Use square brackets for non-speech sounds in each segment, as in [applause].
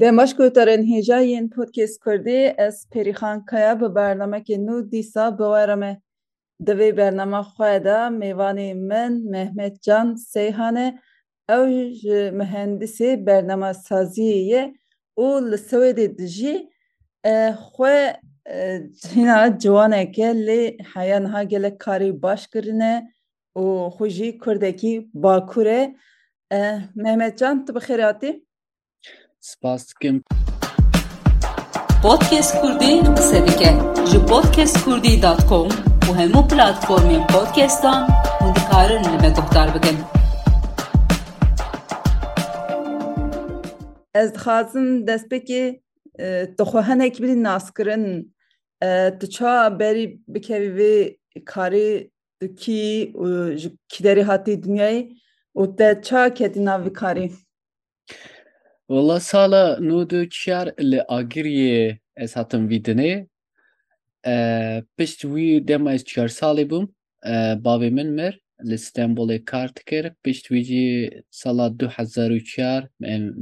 Demaş göteren hêjayên podcast Kurdî ez Pêrîxan Kaya bi bernamekê nû dîsa biwere me. Di vê bername xwe de mêvanê min Mehmet Can Seyhan e ew ji mühendisê bernamasaziyê ye û li Swêdê dijî xwe hîna ciwaneke lê heya niha gelek karî baş kirine û xwe jî Kurdekî bakur e. Tu hatî? Spas dikim. Podcast Kurdî qise dike ji podcastkurdî.com û hemû platformên podcastan hûn dikarin li me guhdar bikin. Ez dixwazim destpêkê tu xwe hinek bidî naskirin tu ça berî bikevî vê karî dikî û ji kîderî hatî dinyayê û te ça ketî nav vî karî? Valla sala nû du çar li Agiriyê ez hatim vîdinê. Pişt wî dema ez çar salê bûm bavê min li Stenbolê kar dikir pişt wî jî sala du hezar û çar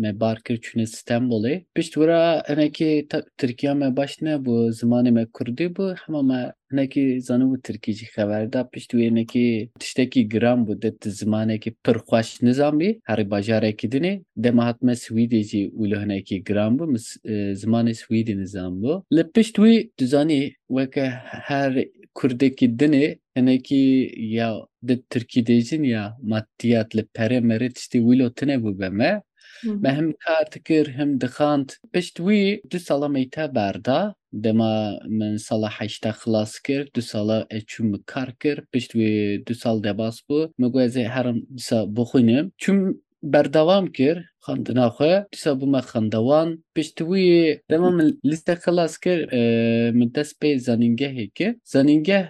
me bar kir çûne Stenbolê. Pişt wira hinekî Tirkiya me baş nebû zimanê me Kurdî bû hema me hinekî zanibû Tirkî jî xeber da pişt wî hinekî tiştekî giran bû di tu zimanekî pir xweş nizanbî herî bajarekî dinê dema hatime Swîdê jî wilo hinekî giran bû zimanê Swîdê nizanbû. Li pişt wî tu zanî hinekî ya di Tirkî dêjin ya maddiyat li perê merê tiştî wîlo tune bû be me? Me hem kar dikir hem dixand pişt wî du sala me te berda. Dema min sala heşta xilas kir du sala ez çûm min kar kir pişt wî du sal debas bû me got ez ê herim dîsa bixwînim çûm berdewam kir xandina xwe dîsa bûme xendewan pişt wî dema min lîste xilas kir min dest pê zanîngehê kir zanîngeh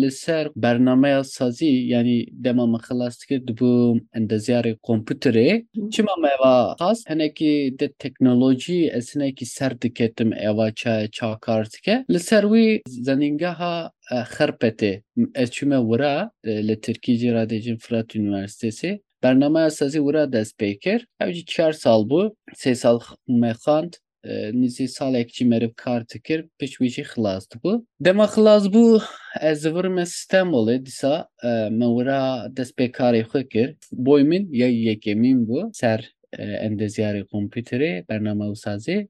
li ser bernameya sazî yanî dema min xilas kir dibû endezyarê kompûterê çima me eva xas hinekî di teknolojî ez hinekî ser diketim eva çaya çakar dike li ser wî zanîngeha Xerpetê ez jî radêjin Fırat Üniversitesê Bernameya sazî wira dest pê kir ew jî çar sal bû sê sal me xwand nîzî salek jî meriv kar dikir pişt wî jî xilas dibû dema xilas bû ez zivirim me Stenbolê dîsa me wira dest pê karê xwe kir boy min ya yekemîn bû ser endezyarê kompûterê bernamewsazî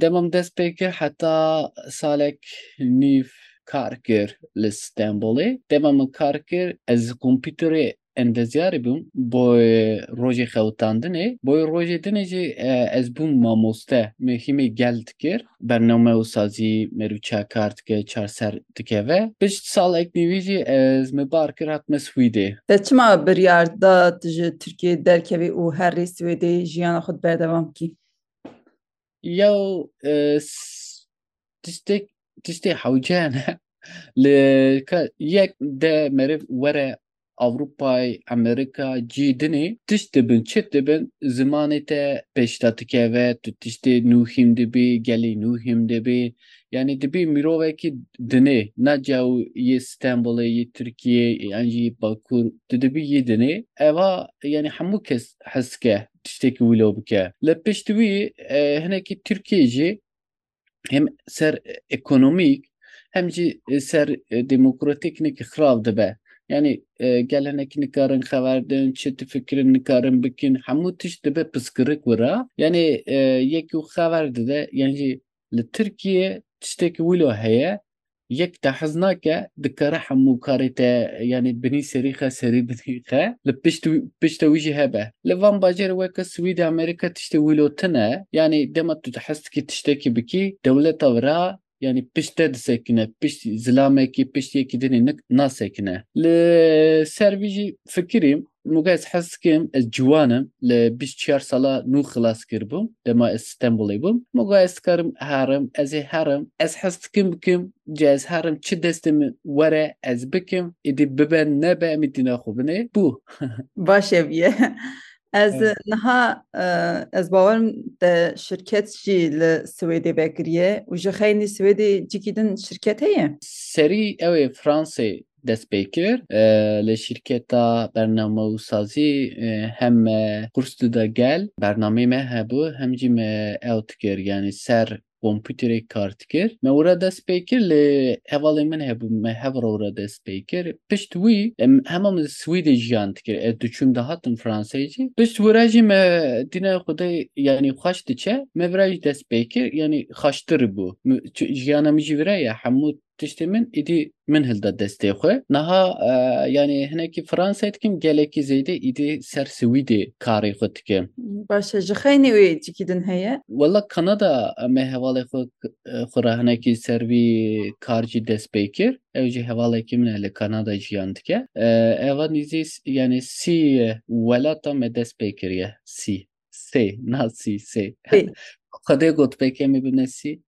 demam dest pê kir heta salek nîv kar kir li Stenbolê dema min kar kir ez kompûterê endezyarê bûm boy rojê xewitandinê boy rojê dinê jî ez bûm mamoste me hîmê gel dikir bernamewsazî merî çakar dike çarser dikeve pişt salek nîvî jî ez me bar kir hatime Swîdê. Te çima biryar da tu ji Tirkiyê derkevî û herî Swêdê jiyana xwe berdewam kî? Yew tiştek tiştê hewce ne? [laughs] Li yek de meriv were Avrupayê Amerîka cî dinê tişt dibin çi dibin zimanê te pêşta dikeve tu tiştê nû hîm dibî gelê nû hîm dibî yanî dibî mirovekî dinê ne cew yê Stenbolê yê Tirkiyê yan jî Bakur tu dibî yê dinê eva yanî hemû kes hez dike tiştekî wilo bike li pişt wî hinekî Tirkiye jî hem ser ekonomîk hem jî ser demokratîk hinekî xirav dibe yani gelenek nikarin xeberdin çi tu fikirin nikarin bikin hemû tişt dibe piskirik wira yani yekî xeber dide yani li Tirkiye tiştekî wilo heye yek te hez nake dikare hemû karê te yanî binî serî xe serî binî xe li pişt pişta wî jî hebe. Li van bajarê weke Swîdê Amerîka tiştê wilo tune yanî dema tu hez dikî tiştekî bikî dewleta wira yani pişte piş zilamekî piş yekî dinê nasekine. Li ser vî jî fikirîm Muga ez hez dikim ez ciwanim li bîst çar sala nû xilas kirbûm dema ez Stenbolê bûm. Muga ez dikarim herim ez ê herim ez hez dikim bikim cê ez herim çi destê min were [laughs] از نها از باورم ده شرکت چی له سویدی بکریه او جه خاینی سویدی چیکیدن شرکت هه سری اوه فرانسه دست بکر له شرکت برنامه و سازی هم قرس ده گل برنامه مه هبو هم جیم اوت گیر یعنی سر کۆمپیوتێرێ کار کرد me were dest pê kir lê hevalê min hebû me hevra were dest pê kir pişt wî em hema min Swîdê jiyan dikir ez diçûm dahatin Fransayê jî pişt were jî me dîna xwedê yanî xweş diçe me vira jî dest pê kir yanî xweştir bû jiyana min jî vira ye hemû tiştê min êdî min hilda destê xwe niha yanî hinekî Fransayê dikim gelekî zêde êdî ser Swîdê karê xwe dikim Baş e ji xeynî wê cikî din heye? Wela Kanada me hevalê xwe xwe re hinekî ser vî kar jî dest pê kir ew jî hevalekî min e li Kanada jiyan dike eva nîzî yanî sî welata me dest pê kiriye sî sê na sî sê Xwedê got pêkê me bine sî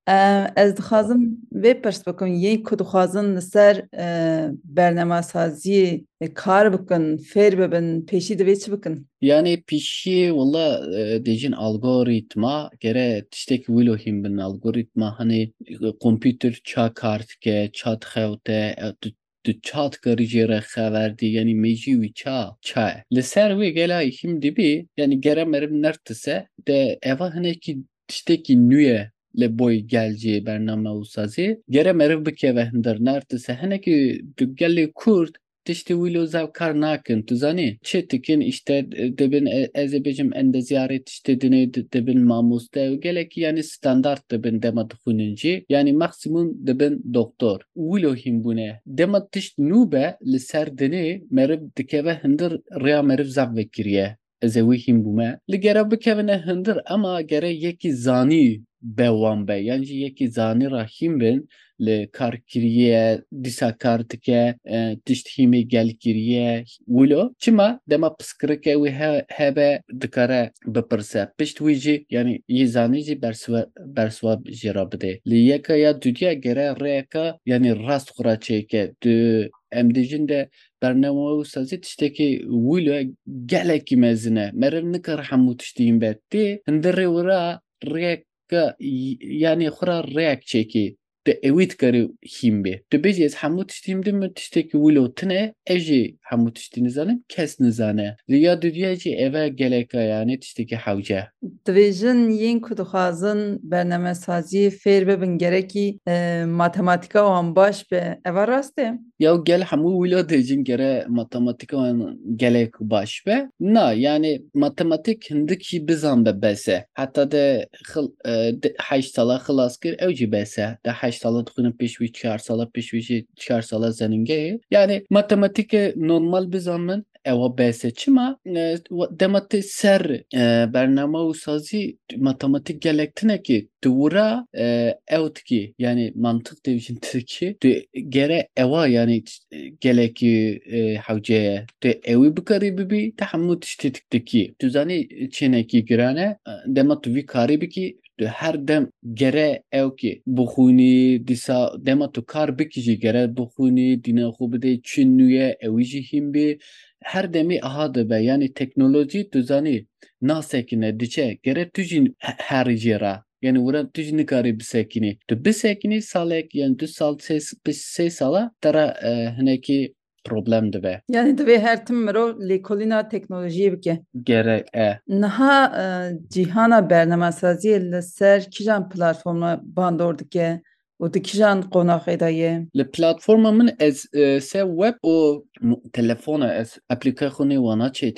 Ez dixwazim vê pirs bikim yên ku dixwazin li ser bernemasaziyê kar bikin fêr bibin pêşî divê çi bikin? Yani pişî wela dêjin algoritma gere tiştekî wilo hîn bin algoritma. Hani kompîter ça xeverdî yanî mêjî wî ça ça ye li ser wê gelayî hîn dibî yanî gere meriv nertise de eva hinekî tiştekî nû ye li boy gelciyê bername û sazê gere meriv bikeve hindir nertise hinekî tu gelê Kurd kar nakin tu zanî çi dikin işte dibin ez ê bêjim endeziyarê tiştê dinê dibin mamoste û gelekî yanî standard dibin dema dixwînin jî yanî maksimum dibin doktor. Wî lo hînbûne dema tişt nû be li ser dinê meriv dikeve hindir rêya meriv zev vekiriye. Ez ê wî hînbûme li gere bikevine hindir ama gere yekî zanî be wan be. Yan jî yekî zanî ra hîn bin li karkiriye dîsa kar dike tişt hîmê gelkiriye wilo çima dema piskirike wî hebe dikare bipirse. Pişt wî jî yanî yê zanî jî berswab jê ra bide. Li yeka ya dudiya gere rêyeka yanî rast xwe ra çêke tu em dijin de bername û sazî tiştekî wîlo gelekî mezin e meriv nikir hemû tiştîn be tê hindirê wira rêyeka yanî xwe ra dikarî hîn bê tu ez hemû tiştîm din min tiştekî wilo tune ez jî hemû tiştî nizanim kes nizane. Rêya dudiya jî ev e geleka yanî tiştekî hewce Dibêjin yên ku dixwazin bernemesaziyê fêr bibin gerekî matematîka wan baş be. Ev rast e Ya gel hemû wilo dêjin gere matematîka wan gelek baş be. Na yani matematik hindikî bizan be bese. Heta de heşt sala xilas kir jî bese. De heşt sala dixwînin pêş wî çar sala pêş wî jî çar sala zeningeyê yani matematikê normal bizan min ewa bese çima dema tê ser bername û sazî matematik gelek tinekî tu wira ew dikî yani mantık tirkî tu gere ewa yani gelekî hewce ye tu ewî bikarî bibî te hemû tiştê dikî tu zanî çênekî giran e dema tu tu gere ew kî bixwînî dîsa dema tu kar bikî jî gere bixwînî dîna xwe bidê çi nû ye ewî jî hîn bê her demê aha dibe. Yani teknolojî tu zanî nasekine diçe gere tu jî her ra. Yani wira tu jî nikarî bisekînî tu bisekînî salek yani du sal sê sala te re hinekî problem dibe Yani divê her tim mirov lêkolîna teknolojiyê bike gerek e. Niha cîhana bernemesaziyê li ser kîjan platforma bandor dike û di kîjan qonaxê de ye Li platforma min ez se web û telefona ez aplîkasyonê wana çê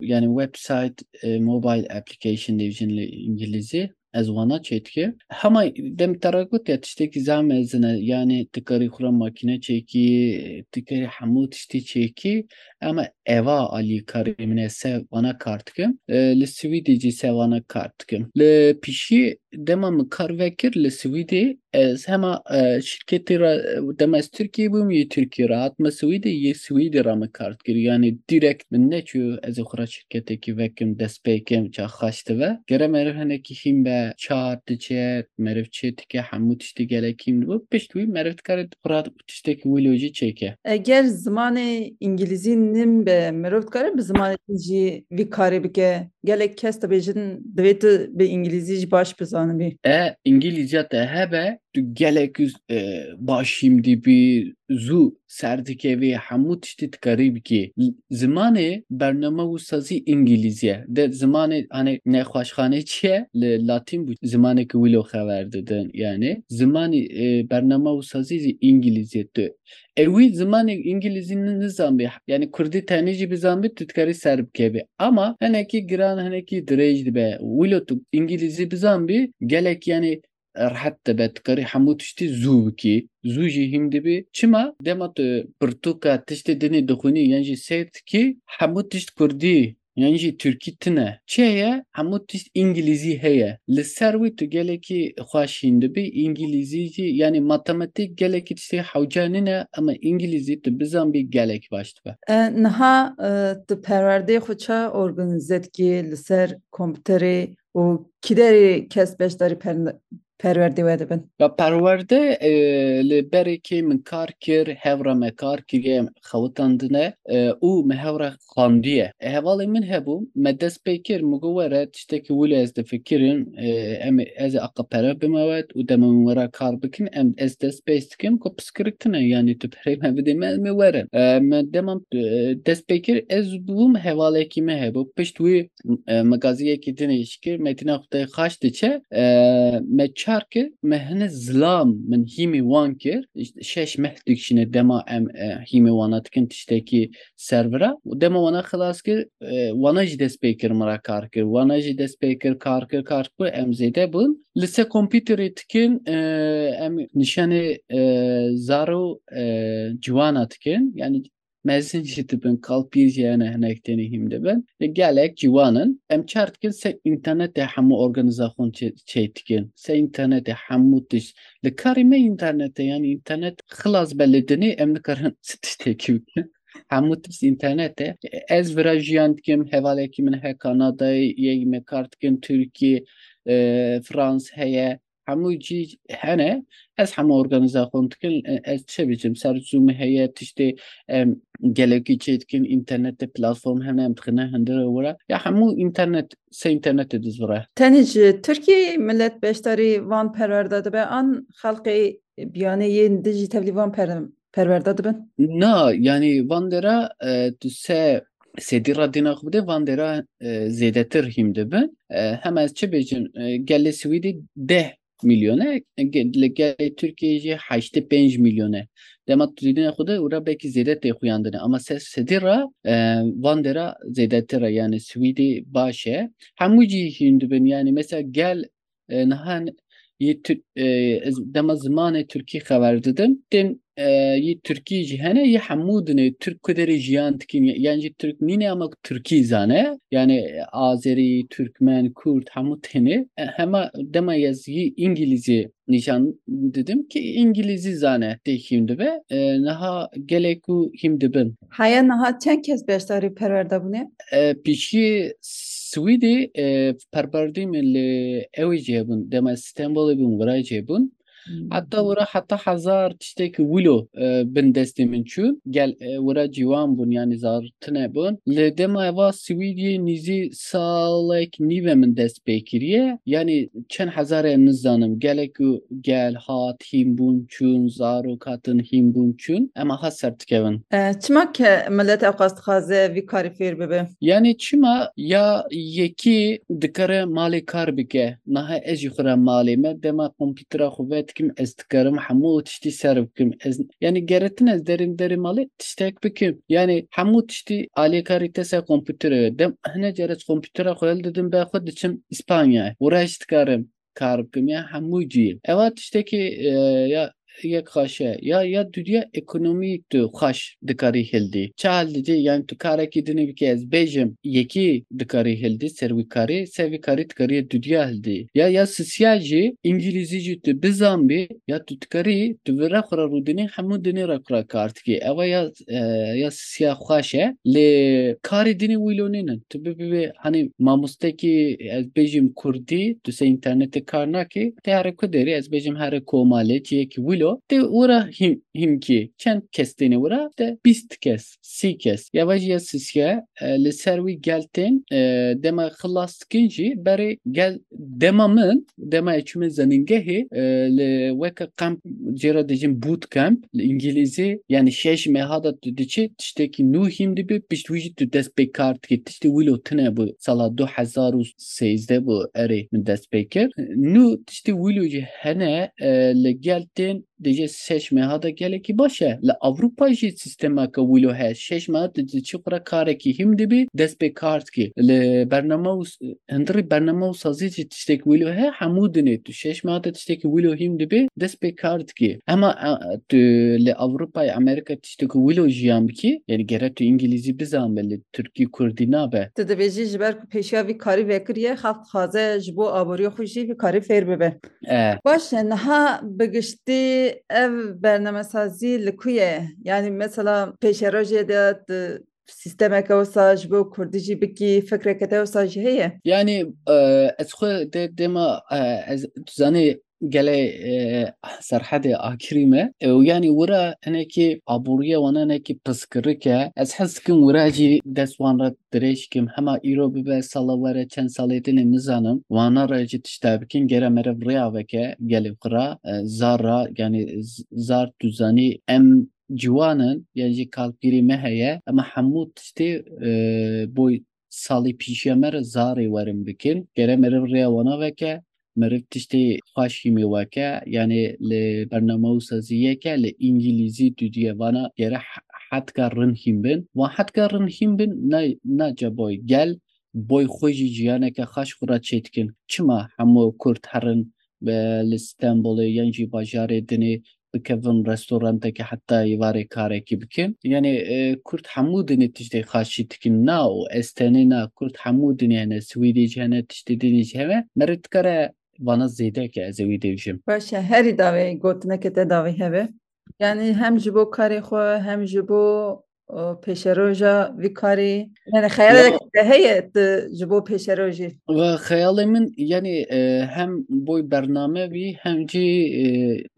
yani website mobile application dêjin li îngilîzî ez wana dikim hema dem te re got ya tiştekî zamezin e yani tu karî xwe ra makîne çêkî tu karî hemû tiştî çêkî ama eva alî karê min e se wana kar dikim li Swîdê jî se wana kar dikim li pîşî dema min kar vekir li Swîdê ez hema şirketê ra dema ez Tirkiyeyê bûm yê Tirkiye ra hatime Swîdê yê Swîdê ra min kar dikir yani direkt min neçû ez ê xwe ra şirketekî vekim bikim ça xweş dibe gere meriv hinekî hîn be çar diçe meriv çê dike hemû tiştî gelek hîn dibû pişt wî meriv dikare xwe ra tiştekî wîlo jî çêke Eger zimanê îngilîzî nim be dikare bi zimanê jî vî karê bike. Gelek kes bizanibî e İngilizce te hebe tu gelek baş hîn dibî زوو سردکێوێ هەموو تشتی تکاری بکێ زمانێ بەرنەمە و سازی ئینگلیزیە دە زمانێ هەنێ نەخواشخانە چیە لە لاتین بوو زمانێکی ویلۆ خەوەر دەدەن یانێ زمانی بەرنەمە و سازیزی ئینگلیزیە تو Ewi zimanê İngilîzî nizanbê yani Kurdî tenê jî bizanbî tu dikarî ser bikevê ama hinekî giran hinekî dirêj dibe wilo tu İngilîzî bizanbî gelek yani rahat hemû tiştî zû bikî zû jî hîm dibî çima dema tu pirtûka tiştê dinê dixwînî yan jî sêr dikî hemû tişt Kurdî yani jî Türkî tune çi heye hemû tişt İngilîzî heye. Li ser wî tu gelekî xweş hîn dibî İngilîzî jî yani matematîk gelekî tiştê hewca nine ama İngilîzî tu bizanbî gelek baş dibe Niha tu perwerdeyê xwe çi organize dikî li ser komputerê û kî derê kes beşdarî perwerdê we dibin Ya perwerde li berekê min kar kir hevra me kar kiriye xewitandine û me hewra xandiye. Hevalê min hebû me dest pê kir min got were tiştekî wî ez difikirin em ez ê aqepere bime wet û dema min were kar bikin em ez dest pê dikim ku piskirik tune yanî tu perê me bidê me ê were. Me demam dest pê kir ez bûm hevalekî me hebû pişt wî megaziyekî dinê şikir metîna xwe xaş diçe me kir me hine zilam min hîmî wan kir. Şeş meh dikişine dema em hîmî wana dikin tiştekî servera dema wana xilas kir wana jî dest pê kir mira kar kir. Wana pê kir kar kir kar kir. Em zêde bûn. Li ser kompîterê dikin em nîşanê zaro ciwana dikin yani mezin jî dibin kalpîr jî hene hinek tenê hîm dibin gelek ciwanin em çar dikin se internetê hemû organizasyonu çê dikin se internetê hemû tişt li karê me internetê yani internet xilas be li dinê em nikarin [laughs] tiştekî bikin hemû tişt internetê ez vira jiyan dikim hevalekî min he Kanadayê yek me kar dikin Tirkiye Frans heye hene ez hemû organizasyon dikin ez çi bicim ser Zoom heye tiştê em gelekî çê dikin internetê platform hene em dixine hindire were ya hemû internet se internetê dizvire tenê ji Tirkiyeyê millet beşdarî van perwerde dibe an xelqê biyanê yên di jî tevlî van perwerde dibin? Na yani van dera tu se sedî radîna xwe bide van dera zêdetir hîm dibin. Hem ez çi bêjim gelê Swîdî deh Tirkiyeyê jî heştê pênc milyone dema tu dîdina xwe de ûra belkî zêde tê xuyandine ama ser sedî ra van dera zêdetir e yani Swîdî baş e hemû cî hîn dibin yani mesela gel niha dema zimanê Tirkî xeber didim tên hene yê hemû dinê Türk kuderê jiyan dikin yan jî Türk nîne ama Tirkî zane? Yani Azerî Türkmen Kurd hemû tenê hema dema ez yî İngilîzî nîşan didim ki İngilîzî zane tê hîm dibe. Niha gelek û hîm dibin. Heye niha çend kes beşdarî perwerde bûne pişî Swîdê perwerdî min li ew jî hebûn dema Stenbolê bûn wira jî hebûn Hatta wira heta hezar tiştekî wilo bin destê min çûn gel wira ciwan bûn yani zartine bûn li dema eva Swîdiyê nîzî salek nîve min dest pê kiriye. Yani çend hezarê nizanim gelek gel hat hîn bûn çûn zarok hatin hîn bûn çûn em aha ser dikevin çima ke millet dixwaze vî karî fêr bibe? Yani çima ya yekî dikare malê kar bike. Niha ez jî xwe re malê me dema kompîtera xwe ve dikim ez dikarim hemû tiştî ser bikim ez yani geretin ez derin derê malê tiştek bikim yani hemû tiştî alêkarî te ser kompîterê dem hine car ez kompîtera xwe hel didim be xwe diçim İspanyayê wira ji dikarim kar bikim ya hemû cî eva tiştekî ya yek xweşe ya ya dunya ekonomîk tu xweş dikarî hildî çal dicê yani tu karekî dinê bike ez bêjim yekî dikarî hildî ser wî karî ser vî karî dikariye dunya hildî ya ya İngilîzî jî tu bizanbî ya tu dikarî tu vira xwe re rûdinê hemû dinê re kura kar dikî eva ya ya sisiya xweş e lê karê dinê wîlonînin tu bibî hani mamostekî ez bêjim Kurdî tu ser internetê kar nakî te here ku derê ez bêjim here komalê ciyekî oluyor. De ura him, himki kent kestini ura de bist kes si kes. Yavaşça sizke e, li servi geltin e, dema klas kinci beri gel demamın dema içimiz zanin gehi e, li veka kamp cera dicim boot camp İngilizce yani şeş mehada dici işte ki nu himdi bir pişt vücudu despekart gitti işte willow tine bu sala 2008'de bu eri despekir. Nu işte willow hene li geltin دیجه شش ماه دا گله کی باشه ل اروپا جی سیستم که ولو هست شش ماه دی چی قرا کار کی هم دی بی دست به کارت کی ل برنامه و هندری برنامه و سازی چی تشتک ولو ه حمود نه تو شش ماه دا تشتک ولو هم دی بی دست به کارت کی اما تو ل اروپا امریکا تشتک ولو جیام کی yani gerek tu İngilizce bizan belli Türkiye Kurdi nabe. Tu dibêjî ji ber ku pêşiya vî karî vekiriye xelk xwaze ji bo aboriya xwe e ev bernemesazî li ku ye yani mesela pêşerojê de sistemeke wisa ji bo Kurdî jî bikî fikreke te wisa jî heye. Yani ez xwe de dema ez zanî gelê serhedê akirî me û yanî wira hinekî aboriya wan hinekî piskirik e ez hez dikim wira jî dest wan re dirêj kim hema îro bibe sala were çend salê tînê nizanim wana re jî tişta bikin gere mere rêya veke gelê qira zar ra yani zar tu zanî em ciwanin yan jî kalpîrî me heye em hemû tiştê boy salî pîşiya me re zarê werin bikin gere mere rêya wana veke xweşî weke yani li bername û saziyeke li îngilîzî tu diye vana gere hetka rinhîn bin. Wan hetka rinhîn bin nace boy gel boy xwe jî jiyaneke xweş xwe ra çêdikin çima hemû Kurd herin li Stenbolê yan jî bajarê dinê bikevin restorantekê heta îvarê karekî bikin. Yani Kurd hemû dinê tiştê xweşî dikin na û ez tenê na Kurd hemû dinê hene jî hene tiştê dinê jî hene dikare bana zêdeke ez ê wî dê bijim Baş e herî davê gotineke te davê hebe yani hem ji bo karê xwe hem ji bo pêşeroja vî yani xeyalek te heye ji bo ve xeyalê min yani hem boy bername wî hem jî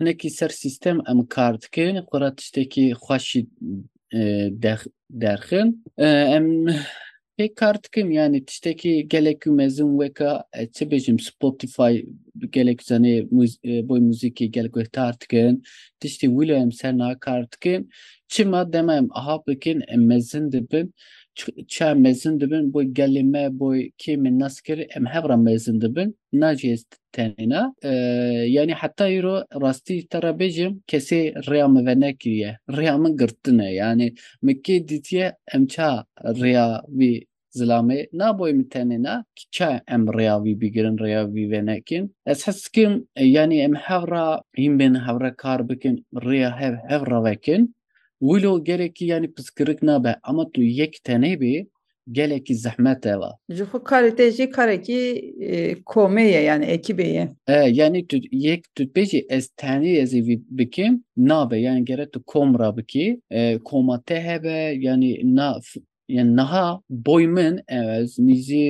hinekî ser sîstem em kar dikin xwe ra tiştekî xweşî derxin. Em pek kar dikim yani tiştekî gelek weka çi bêjim Spotify gelek zanê boy muzîkê gelek wektar dikin tiştî wilo em ser nakar dikin çima dema em aha bikin em mezin dibin ça mezin dibin boy gelê me boy kê min nas kir em hevra mezin dibin nacî ez tenêna yani te re bêjim kesê rêya min ve nekiriye rêya min girtine yani min kê dîtiye em ça rêya wî bigirin rêya wî venekin ez hes dikim yani em hevra hîn bên hevra kar bikin rêya hev hevra vekin wilo gerekî yani piskirik nabe ama tu yek tenê bê gelekî zehmet e va ji xwe karê te jî karekî komê ye yani ekîbê ye e yani tu yek tu bêjî ez tenê ez vî bikim nabe yani gerek tu kom ra bikî koma te hebe yani na yani naha boy min ez nîzî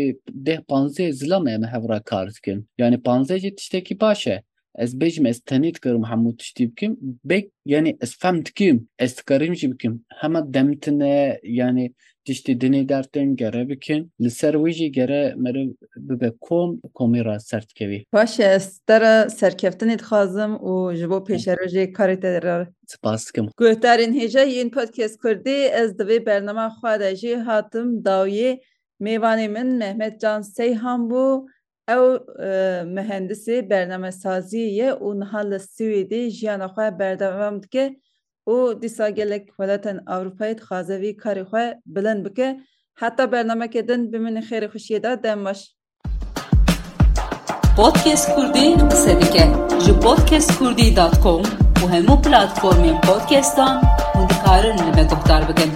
deh panzê zilam em hevra kar dikin yani panzê jî tiştekî baş e ez bêjim ez tenê dikarim hemû tiştî bikim bek yani ez fehm dikim ez dikarim jî bikim hema demtine yani tiştî dinê dertin gere bikin li ser wî jî gere meriv bibe kom komê ra ser dikevî baş e ez te re serkeftinê dixwazim û ji bo pêşerojê karê te re spas dikim guhdarên hêja yên podcast Kurdî ez di vê bername xwe de jî hatim dawiyê mêvanê min Mehmet Can Seyhan bû ew mühendisê bernemesazî ye û niha li Swêdê jiyana xwe berdewam dike. Û dîsa gelek welatên Ewropayê dixwaze vî karê xwe bilind bike. Heta bernamekê din bi min xêrê xuşiyê de dem baş. Podcast Kurdî qise dike. Ji podcastkurdî.com û hemû platformên podcastan hûn dikarin li me guhdar bikin.